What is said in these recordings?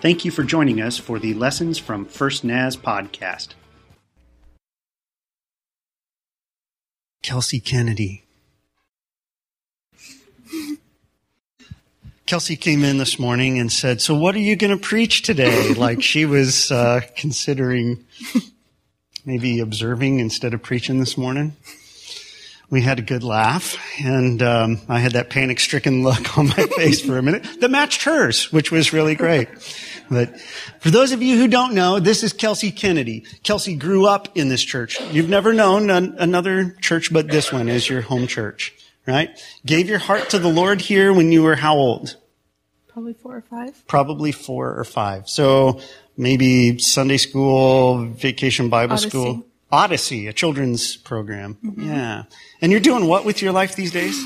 Thank you for joining us for the Lessons from First Naz podcast. Kelsey Kennedy. Kelsey came in this morning and said, So, what are you going to preach today? like she was uh, considering maybe observing instead of preaching this morning. We had a good laugh, and um, I had that panic stricken look on my face for a minute that matched hers, which was really great. But for those of you who don't know, this is Kelsey Kennedy. Kelsey grew up in this church. You've never known an, another church but this one as your home church, right? Gave your heart to the Lord here when you were how old? Probably four or five. Probably four or five. So maybe Sunday school, vacation Bible Odyssey. school. Odyssey, a children's program. Yeah. And you're doing what with your life these days?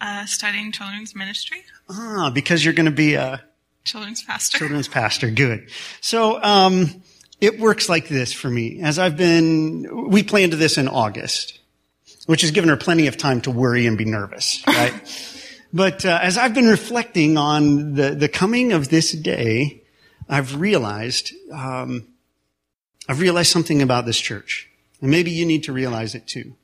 Uh, studying children's ministry, Ah, because you're going to be a children's pastor. children's pastor. Good. So, um, it works like this for me. As I've been, we planned this in August, which has given her plenty of time to worry and be nervous, right? but uh, as I've been reflecting on the, the coming of this day, I've realized, um, I've realized something about this church. And maybe you need to realize it too.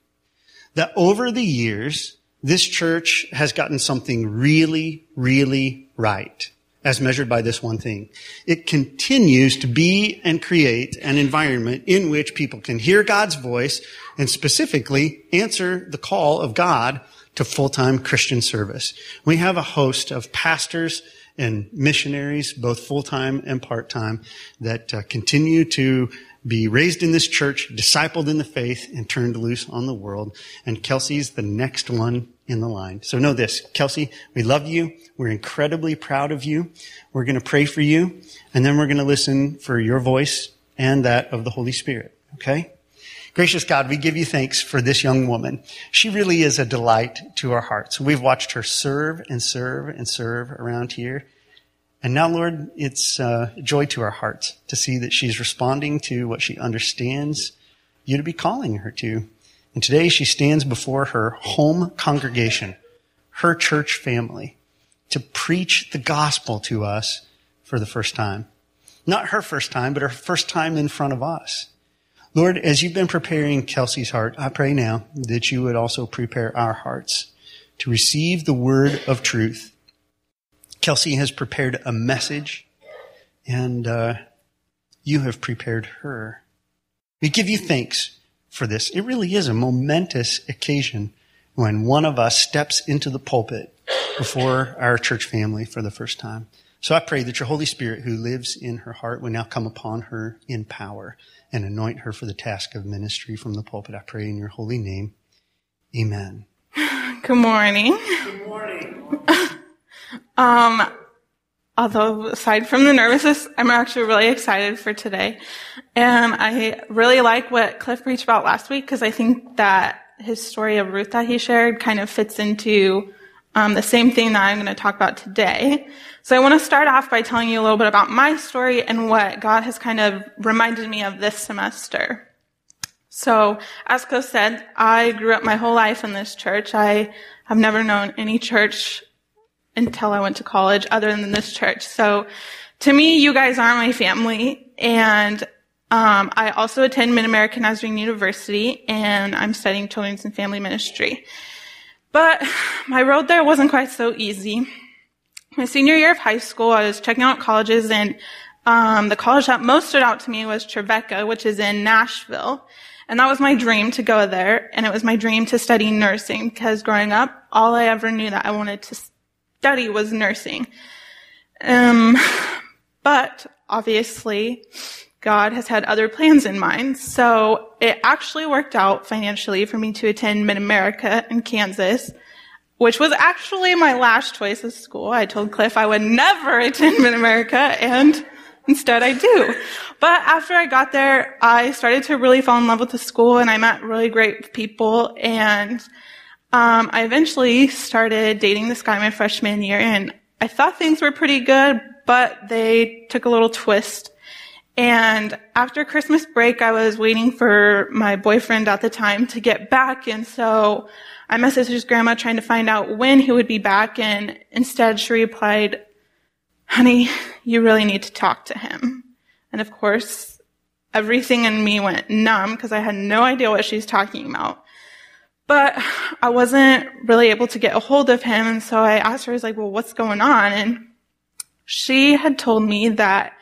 That over the years, this church has gotten something really, really right as measured by this one thing. It continues to be and create an environment in which people can hear God's voice and specifically answer the call of God to full-time Christian service. We have a host of pastors and missionaries, both full-time and part-time, that uh, continue to be raised in this church, discipled in the faith, and turned loose on the world. And Kelsey's the next one in the line. So know this, Kelsey, we love you. We're incredibly proud of you. We're going to pray for you, and then we're going to listen for your voice and that of the Holy Spirit. Okay? Gracious God, we give you thanks for this young woman. She really is a delight to our hearts. We've watched her serve and serve and serve around here. And now, Lord, it's uh, joy to our hearts to see that she's responding to what she understands you to be calling her to. And today she stands before her home congregation, her church family, to preach the gospel to us for the first time. Not her first time, but her first time in front of us. Lord, as you've been preparing Kelsey's heart, I pray now that you would also prepare our hearts to receive the word of truth. Kelsey has prepared a message, and uh, you have prepared her. We give you thanks for this. It really is a momentous occasion when one of us steps into the pulpit before our church family for the first time. So I pray that your Holy Spirit, who lives in her heart, will now come upon her in power and anoint her for the task of ministry from the pulpit. I pray in your holy name. Amen. Good morning. Good morning. um, although aside from the nervousness, I'm actually really excited for today. And I really like what Cliff preached about last week because I think that his story of Ruth that he shared kind of fits into um, the same thing that I'm going to talk about today. So I want to start off by telling you a little bit about my story and what God has kind of reminded me of this semester. So, as Cliff said, I grew up my whole life in this church. I have never known any church until I went to college other than this church. So, to me, you guys are my family. And um, I also attend Mid-American Nazarene University, and I'm studying children's and family ministry. But my road there wasn't quite so easy. My senior year of high school, I was checking out colleges, and um, the college that most stood out to me was Trevecca, which is in Nashville. And that was my dream to go there, and it was my dream to study nursing, because growing up, all I ever knew that I wanted to study was nursing. Um, but obviously, God has had other plans in mind. So it actually worked out financially for me to attend Mid-America in Kansas, which was actually my last choice of school. I told Cliff I would never attend Mid-America and instead I do. But after I got there, I started to really fall in love with the school and I met really great people and um, I eventually started dating this guy my freshman year and I thought things were pretty good, but they took a little twist. And after Christmas break, I was waiting for my boyfriend at the time to get back. And so I messaged his grandma trying to find out when he would be back. And instead she replied, honey, you really need to talk to him. And of course, everything in me went numb because I had no idea what she's talking about. But I wasn't really able to get a hold of him. And so I asked her, I was like, well, what's going on? And she had told me that,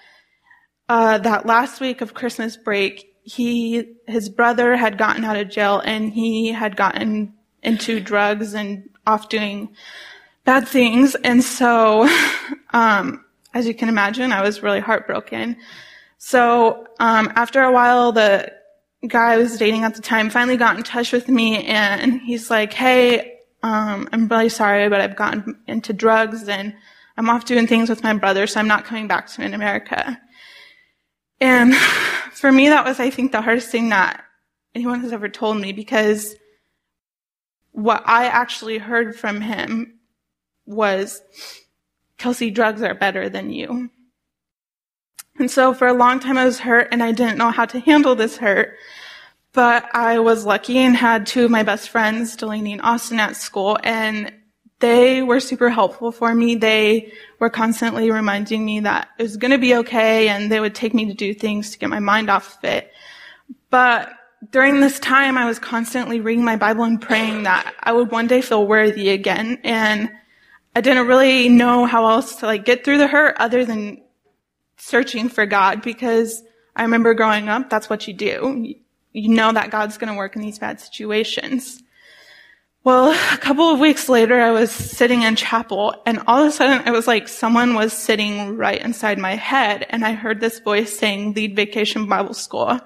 uh, that last week of Christmas break, he, his brother had gotten out of jail and he had gotten into drugs and off doing bad things. And so, um, as you can imagine, I was really heartbroken. So, um, after a while, the guy I was dating at the time finally got in touch with me and he's like, Hey, um, I'm really sorry, but I've gotten into drugs and I'm off doing things with my brother, so I'm not coming back to Mid-America. And for me, that was, I think, the hardest thing that anyone has ever told me because what I actually heard from him was, Kelsey, drugs are better than you. And so for a long time I was hurt and I didn't know how to handle this hurt. But I was lucky and had two of my best friends, Delaney and Austin, at school, and they were super helpful for me. They were constantly reminding me that it was going to be okay, and they would take me to do things to get my mind off of it. But during this time, I was constantly reading my Bible and praying that I would one day feel worthy again, and I didn't really know how else to like get through the hurt other than searching for God because I remember growing up, that's what you do. You know that God's going to work in these bad situations. Well, a couple of weeks later, I was sitting in chapel and all of a sudden it was like someone was sitting right inside my head and I heard this voice saying lead vacation Bible school.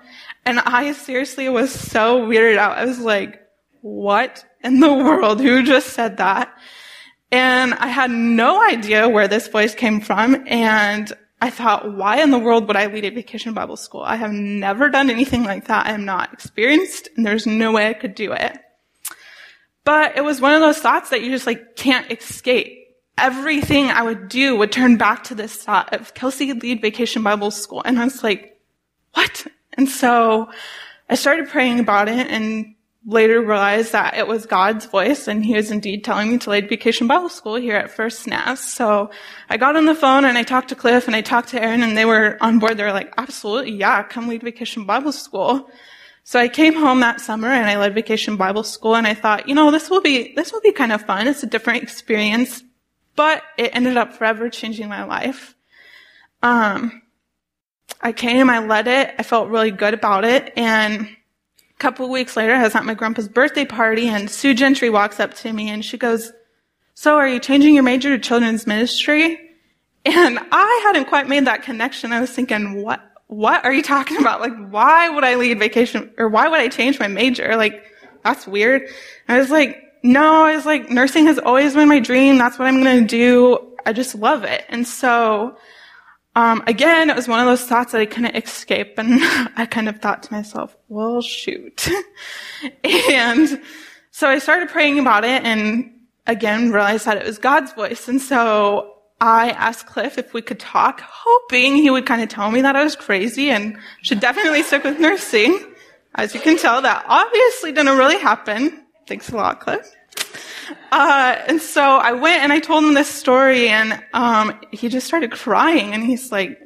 And I seriously was so weirded out. I was like, what in the world? Who just said that? And I had no idea where this voice came from. And I thought, why in the world would I lead a vacation Bible school? I have never done anything like that. I am not experienced and there's no way I could do it. But it was one of those thoughts that you just like can't escape. Everything I would do would turn back to this thought of Kelsey lead vacation Bible school. And I was like, what? And so I started praying about it and later realized that it was God's voice and he was indeed telling me to lead vacation Bible school here at First Naz. So I got on the phone and I talked to Cliff and I talked to Aaron and they were on board. They were like, absolutely, yeah, come lead vacation Bible school. So I came home that summer and I led vacation Bible school and I thought, you know, this will be, this will be kind of fun. It's a different experience, but it ended up forever changing my life. Um, I came, I led it, I felt really good about it, and a couple weeks later, I was at my grandpa's birthday party, and Sue Gentry walks up to me and she goes, So are you changing your major to children's ministry? And I hadn't quite made that connection. I was thinking, what, what are you talking about? Like, why would I lead vacation, or why would I change my major? Like, that's weird. I was like, no, I was like, nursing has always been my dream. That's what I'm going to do. I just love it. And so, um, again, it was one of those thoughts that I couldn't escape, and I kind of thought to myself, well, shoot. and so I started praying about it, and again, realized that it was God's voice. And so I asked Cliff if we could talk, hoping he would kind of tell me that I was crazy and should definitely stick with nursing. As you can tell, that obviously didn't really happen. Thanks a lot, Cliff. Uh, and so I went and I told him this story and, um, he just started crying and he's like,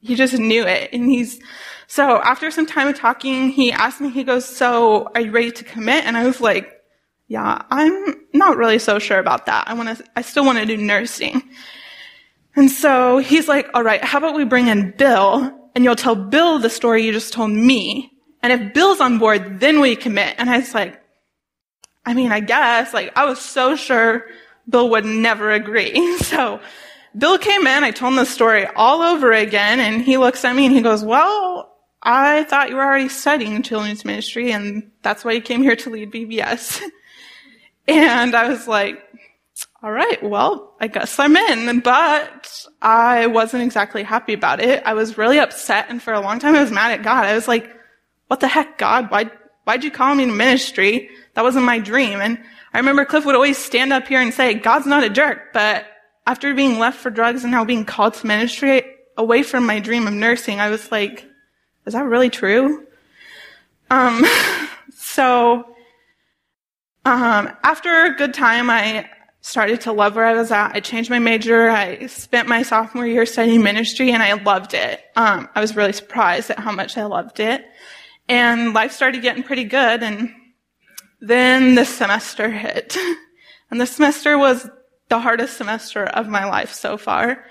he just knew it. And he's, so after some time of talking, he asked me, he goes, so are you ready to commit? And I was like, yeah, I'm not really so sure about that. I want to, I still want to do nursing. And so he's like, all right, how about we bring in Bill and you'll tell Bill the story you just told me. And if Bill's on board, then we commit. And I was like, I mean, I guess, like, I was so sure Bill would never agree. So, Bill came in, I told him the story all over again, and he looks at me and he goes, well, I thought you were already studying children's ministry, and that's why you came here to lead VBS. and I was like, all right, well, I guess I'm in, but I wasn't exactly happy about it. I was really upset, and for a long time I was mad at God. I was like, what the heck, God? Why, why'd you call me to ministry? That wasn't my dream. And I remember Cliff would always stand up here and say, God's not a jerk. But after being left for drugs and now being called to ministry away from my dream of nursing, I was like, is that really true? Um, so, um, after a good time, I started to love where I was at. I changed my major. I spent my sophomore year studying ministry and I loved it. Um, I was really surprised at how much I loved it. And life started getting pretty good and then the semester hit. and the semester was the hardest semester of my life so far.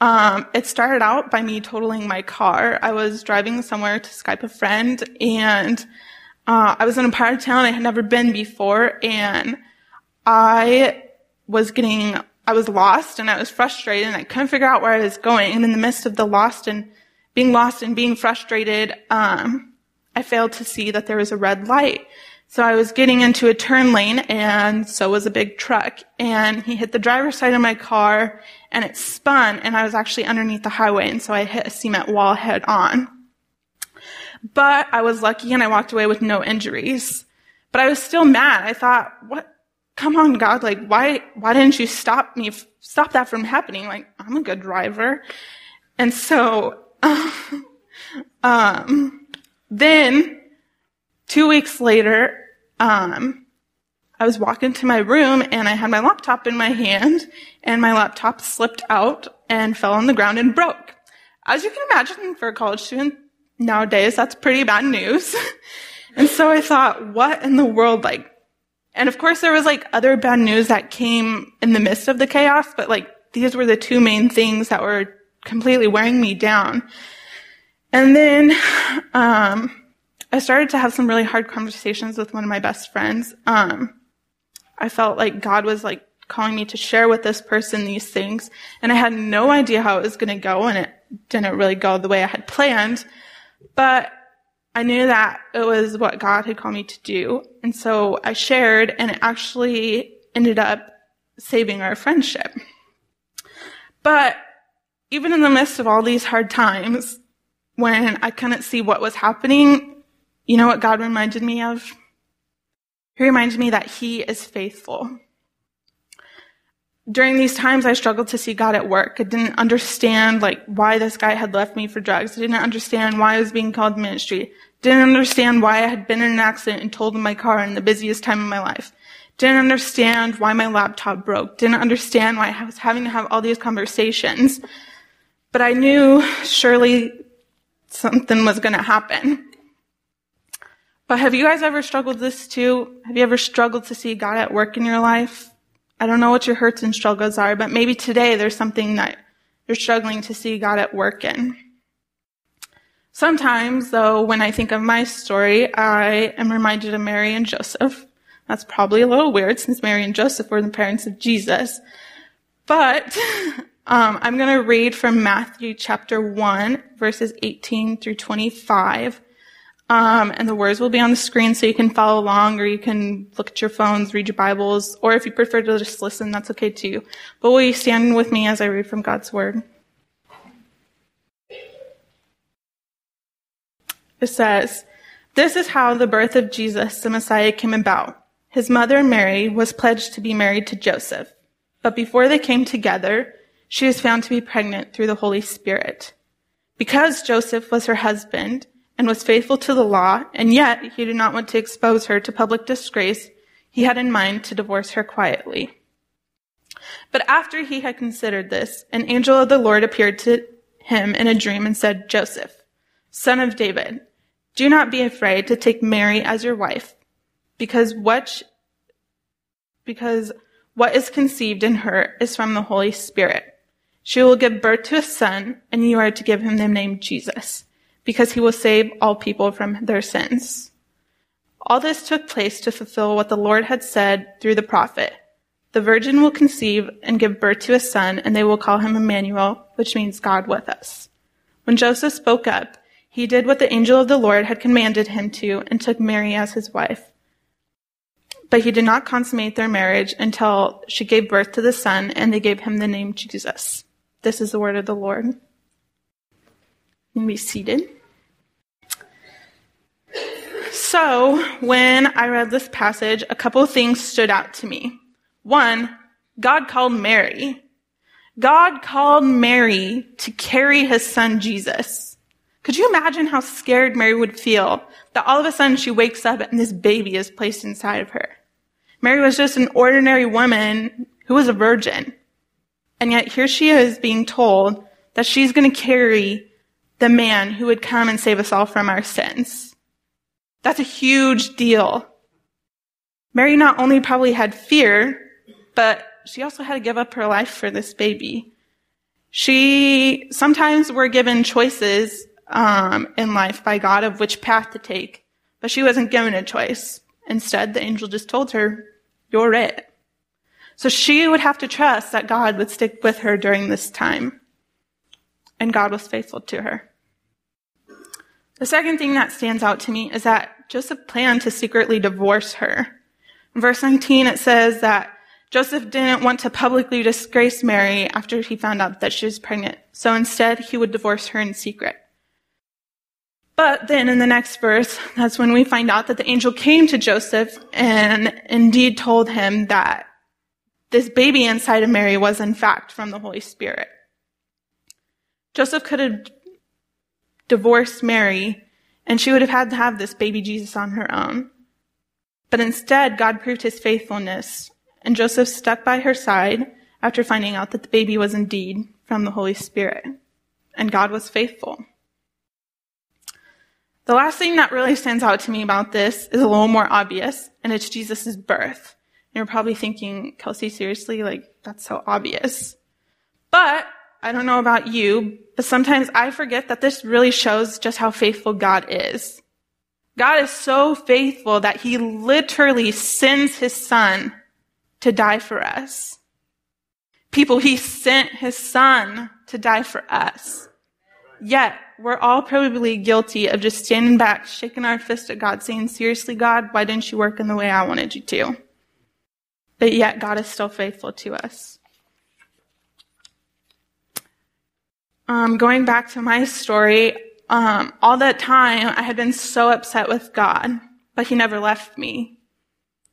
Um, it started out by me totaling my car. I was driving somewhere to Skype a friend and uh, I was in a part of town I had never been before and I was getting, I was lost and I was frustrated and I couldn't figure out where I was going. And in the midst of the lost and being lost and being frustrated, um, I failed to see that there was a red light. So I was getting into a turn lane and so was a big truck and he hit the driver's side of my car and it spun and I was actually underneath the highway and so I hit a cement wall head on. But I was lucky and I walked away with no injuries. But I was still mad. I thought, what, come on, God, like, why, why didn't you stop me, stop that from happening? Like, I'm a good driver. And so, um, then two weeks later, um, I was walking to my room and I had my laptop in my hand and my laptop slipped out and fell on the ground and broke. As you can imagine for a college student nowadays, that's pretty bad news. and so I thought, what in the world, like, and of course, there was like other bad news that came in the midst of the chaos, but like these were the two main things that were completely wearing me down. And then, um, I started to have some really hard conversations with one of my best friends. Um, I felt like God was like calling me to share with this person these things, and I had no idea how it was going to go, and it didn't really go the way I had planned. But I knew that it was what God had called me to do. And so I shared and it actually ended up saving our friendship. But even in the midst of all these hard times, when I couldn't see what was happening, you know what God reminded me of? He reminded me that He is faithful. During these times, I struggled to see God at work. I didn't understand, like, why this guy had left me for drugs. I didn't understand why I was being called to ministry. Didn't understand why I had been in an accident and totaled my car in the busiest time of my life. Didn't understand why my laptop broke. Didn't understand why I was having to have all these conversations. But I knew surely something was going to happen. But have you guys ever struggled this too? Have you ever struggled to see God at work in your life? I don't know what your hurts and struggles are, but maybe today there's something that you're struggling to see God at work in. Sometimes, though, when I think of my story, I am reminded of Mary and Joseph. That's probably a little weird since Mary and Joseph were the parents of Jesus. But um, I'm going to read from Matthew chapter 1, verses 18 through 25. Um, and the words will be on the screen so you can follow along or you can look at your phones, read your Bibles, or if you prefer to just listen, that's okay too. But will you stand with me as I read from God's Word? It says, This is how the birth of Jesus, the Messiah, came about. His mother, Mary, was pledged to be married to Joseph. But before they came together, she was found to be pregnant through the Holy Spirit. Because Joseph was her husband and was faithful to the law, and yet he did not want to expose her to public disgrace, he had in mind to divorce her quietly. But after he had considered this, an angel of the Lord appeared to him in a dream and said, Joseph, son of David, do not be afraid to take Mary as your wife, because what, because what is conceived in her is from the Holy Spirit. She will give birth to a son, and you are to give him the name Jesus, because he will save all people from their sins. All this took place to fulfill what the Lord had said through the prophet. The virgin will conceive and give birth to a son, and they will call him Emmanuel, which means God with us. When Joseph spoke up, he did what the angel of the Lord had commanded him to and took Mary as his wife. But he did not consummate their marriage until she gave birth to the son and they gave him the name Jesus. This is the word of the Lord. You be seated. So, when I read this passage, a couple things stood out to me. One, God called Mary. God called Mary to carry his son Jesus. Could you imagine how scared Mary would feel that all of a sudden she wakes up and this baby is placed inside of her? Mary was just an ordinary woman who was a virgin. And yet here she is being told that she's going to carry the man who would come and save us all from our sins. That's a huge deal. Mary not only probably had fear, but she also had to give up her life for this baby. She sometimes were given choices um, in life by God of which path to take, but she wasn't given a choice. Instead, the angel just told her, "You're it." So she would have to trust that God would stick with her during this time, and God was faithful to her. The second thing that stands out to me is that Joseph planned to secretly divorce her. In verse 19, it says that Joseph didn't want to publicly disgrace Mary after he found out that she was pregnant, so instead he would divorce her in secret. But then in the next verse, that's when we find out that the angel came to Joseph and indeed told him that this baby inside of Mary was in fact from the Holy Spirit. Joseph could have divorced Mary and she would have had to have this baby Jesus on her own. But instead, God proved his faithfulness and Joseph stuck by her side after finding out that the baby was indeed from the Holy Spirit. And God was faithful. The last thing that really stands out to me about this is a little more obvious, and it's Jesus' birth. You're probably thinking, Kelsey, seriously? Like, that's so obvious. But, I don't know about you, but sometimes I forget that this really shows just how faithful God is. God is so faithful that he literally sends his son to die for us. People, he sent his son to die for us. Yet, we're all probably guilty of just standing back, shaking our fist at God, saying, seriously, God, why didn't you work in the way I wanted you to? But yet, God is still faithful to us. Um, going back to my story, um, all that time I had been so upset with God, but He never left me.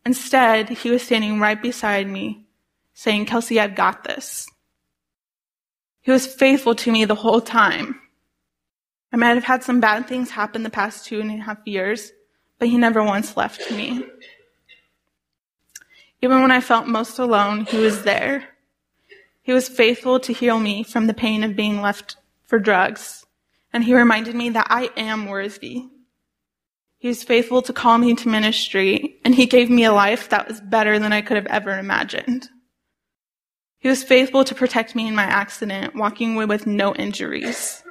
Instead, he was standing right beside me, saying, Kelsey, I've got this. He was faithful to me the whole time. I might have had some bad things happen the past two and a half years, but he never once left me. Even when I felt most alone, he was there. He was faithful to heal me from the pain of being left for drugs, and he reminded me that I am worthy. He was faithful to call me to ministry, and he gave me a life that was better than I could have ever imagined. He was faithful to protect me in my accident, walking away with no injuries.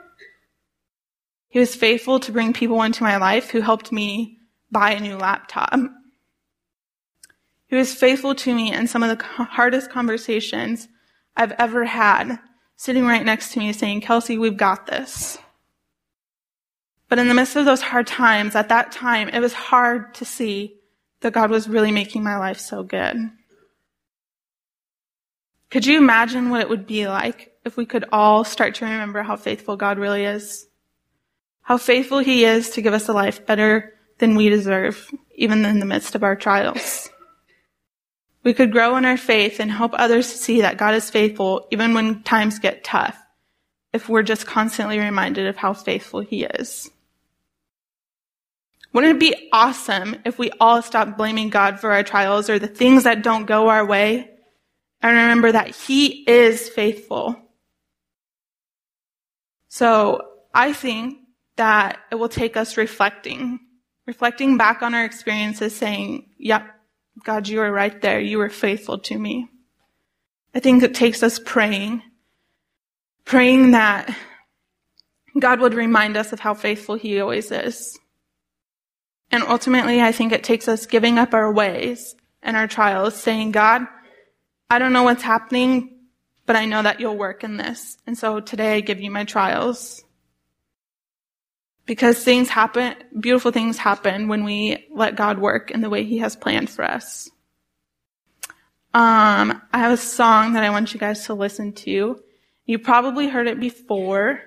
He was faithful to bring people into my life who helped me buy a new laptop. He was faithful to me in some of the hardest conversations I've ever had, sitting right next to me saying, Kelsey, we've got this. But in the midst of those hard times, at that time, it was hard to see that God was really making my life so good. Could you imagine what it would be like if we could all start to remember how faithful God really is? How faithful He is to give us a life better than we deserve, even in the midst of our trials. We could grow in our faith and help others to see that God is faithful even when times get tough, if we're just constantly reminded of how faithful He is. Wouldn't it be awesome if we all stopped blaming God for our trials or the things that don't go our way and remember that He is faithful? So I think that it will take us reflecting, reflecting back on our experiences saying, yep, God, you were right there. You were faithful to me. I think it takes us praying, praying that God would remind us of how faithful He always is. And ultimately, I think it takes us giving up our ways and our trials, saying, God, I don't know what's happening, but I know that you'll work in this. And so today I give you my trials. Because things happen, beautiful things happen when we let God work in the way He has planned for us. Um, I have a song that I want you guys to listen to. You probably heard it before,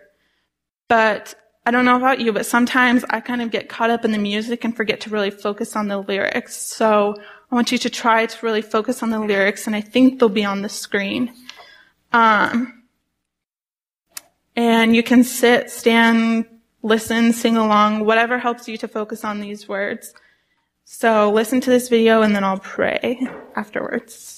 but I don't know about you, but sometimes I kind of get caught up in the music and forget to really focus on the lyrics. So I want you to try to really focus on the lyrics, and I think they'll be on the screen. Um, and you can sit, stand, listen, sing along, whatever helps you to focus on these words. So listen to this video and then I'll pray afterwards.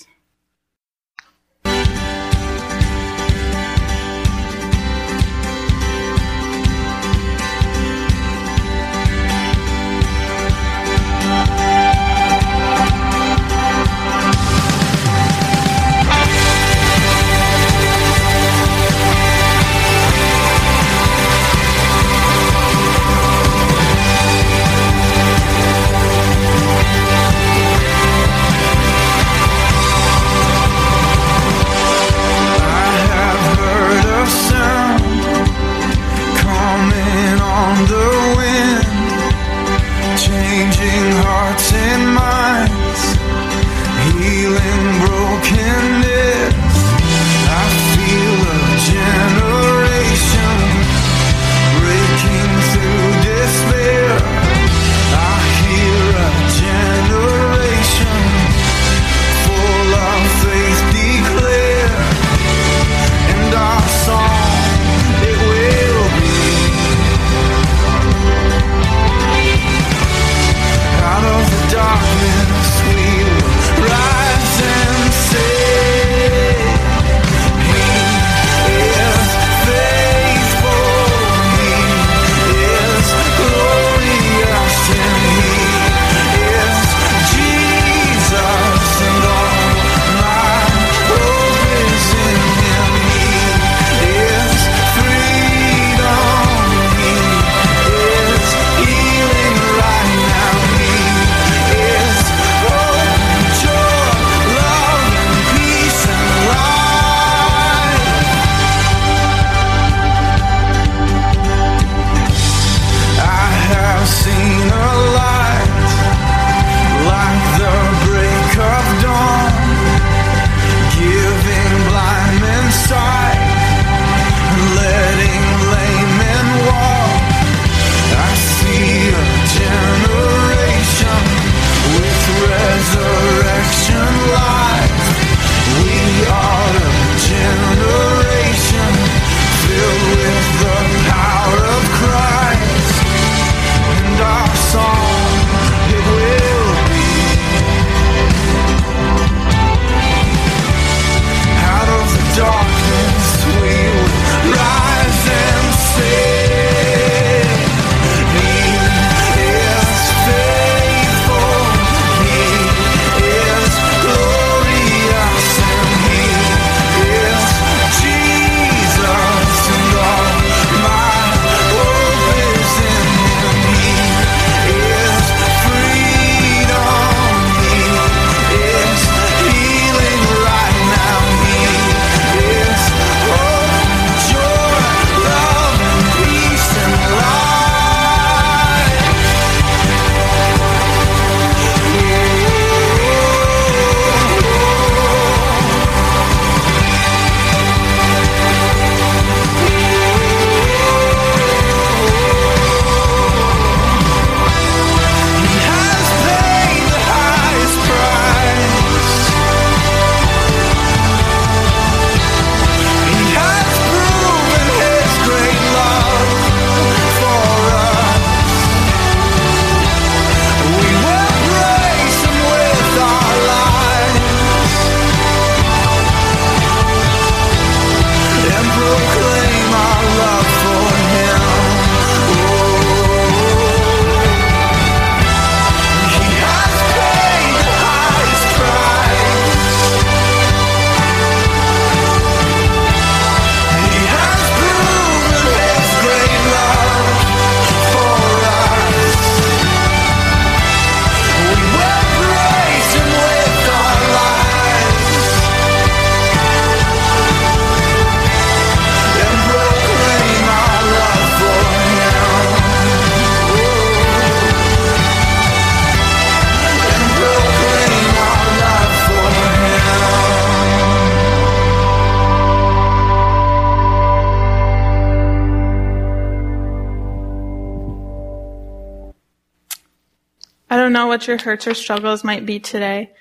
Your hurts or struggles might be today,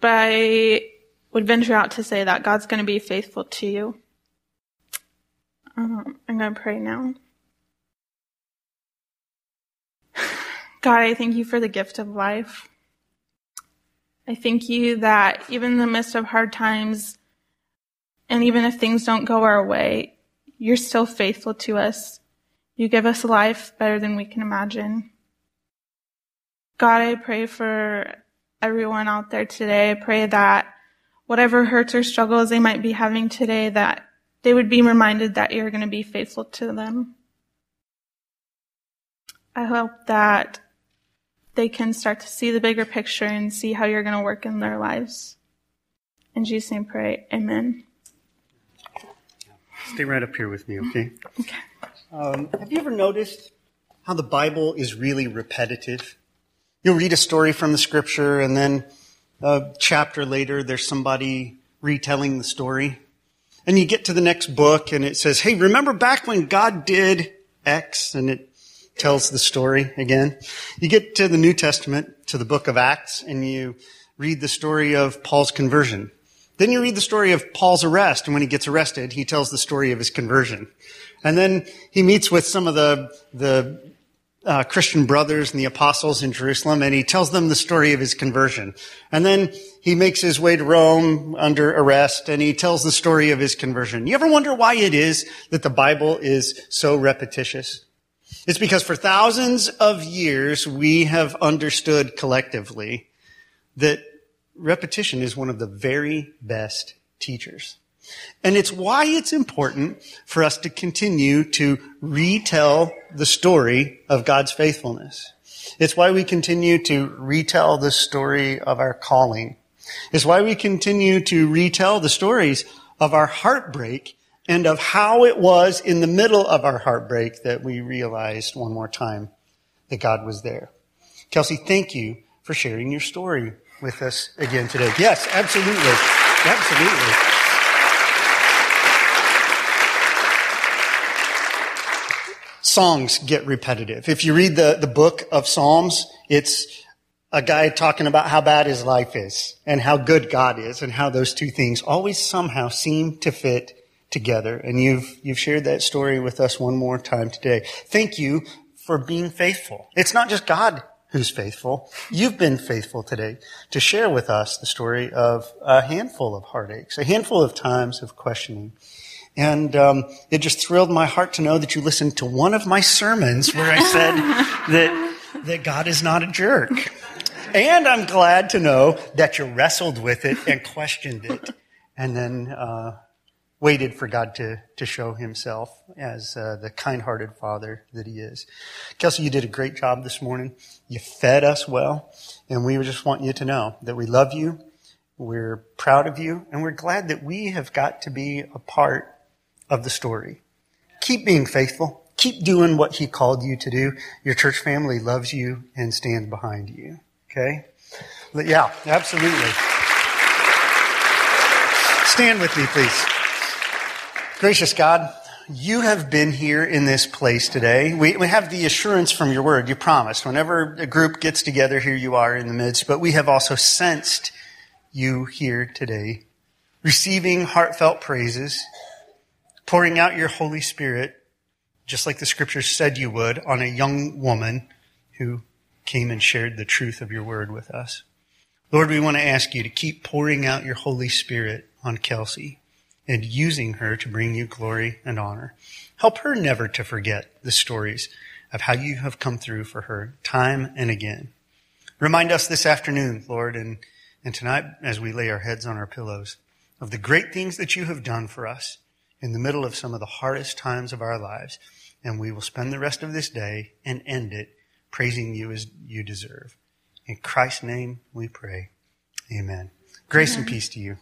but I would venture out to say that God's going to be faithful to you. Um, I'm going to pray now. God, I thank you for the gift of life. I thank you that even in the midst of hard times, and even if things don't go our way, you're still faithful to us. You give us life better than we can imagine. God, I pray for everyone out there today. I pray that whatever hurts or struggles they might be having today, that they would be reminded that you're going to be faithful to them. I hope that they can start to see the bigger picture and see how you're going to work in their lives. In Jesus' name, pray. Amen. Stay right up here with me, okay? Okay. Um, have you ever noticed how the Bible is really repetitive? You'll read a story from the scripture and then a chapter later there's somebody retelling the story. And you get to the next book and it says, hey, remember back when God did X? And it tells the story again. You get to the New Testament, to the book of Acts, and you read the story of Paul's conversion. Then you read the story of Paul's arrest, and when he gets arrested, he tells the story of his conversion. And then he meets with some of the, the uh, Christian brothers and the apostles in Jerusalem, and he tells them the story of his conversion. And then he makes his way to Rome under arrest, and he tells the story of his conversion. You ever wonder why it is that the Bible is so repetitious? It's because for thousands of years we have understood collectively that repetition is one of the very best teachers. And it's why it's important for us to continue to retell the story of God's faithfulness. It's why we continue to retell the story of our calling. It's why we continue to retell the stories of our heartbreak and of how it was in the middle of our heartbreak that we realized one more time that God was there. Kelsey, thank you for sharing your story with us again today. Yes, absolutely. Absolutely. Songs get repetitive. If you read the, the book of Psalms, it's a guy talking about how bad his life is and how good God is and how those two things always somehow seem to fit together. And you've, you've shared that story with us one more time today. Thank you for being faithful. It's not just God who's faithful. You've been faithful today to share with us the story of a handful of heartaches, a handful of times of questioning. And um, it just thrilled my heart to know that you listened to one of my sermons where I said that that God is not a jerk. And I'm glad to know that you wrestled with it and questioned it, and then uh, waited for God to, to show himself as uh, the kind-hearted father that he is. Kelsey, you did a great job this morning. You fed us well, and we just want you to know that we love you, we're proud of you, and we're glad that we have got to be a part of the story. Keep being faithful. Keep doing what he called you to do. Your church family loves you and stands behind you. Okay? Yeah, absolutely. Stand with me, please. Gracious God, you have been here in this place today. We, we have the assurance from your word. You promised. Whenever a group gets together, here you are in the midst. But we have also sensed you here today, receiving heartfelt praises, pouring out your Holy Spirit, just like the scriptures said you would, on a young woman who came and shared the truth of your word with us. Lord, we want to ask you to keep pouring out your Holy Spirit on Kelsey and using her to bring you glory and honor. Help her never to forget the stories of how you have come through for her time and again. Remind us this afternoon, Lord, and, and tonight as we lay our heads on our pillows of the great things that you have done for us in the middle of some of the hardest times of our lives. And we will spend the rest of this day and end it praising you as you deserve. In Christ's name we pray. Amen. Grace Amen. and peace to you.